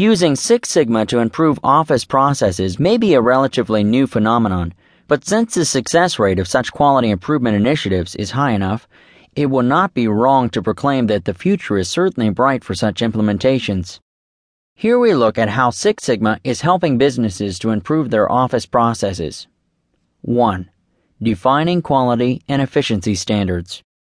Using Six Sigma to improve office processes may be a relatively new phenomenon, but since the success rate of such quality improvement initiatives is high enough, it will not be wrong to proclaim that the future is certainly bright for such implementations. Here we look at how Six Sigma is helping businesses to improve their office processes. 1. Defining quality and efficiency standards.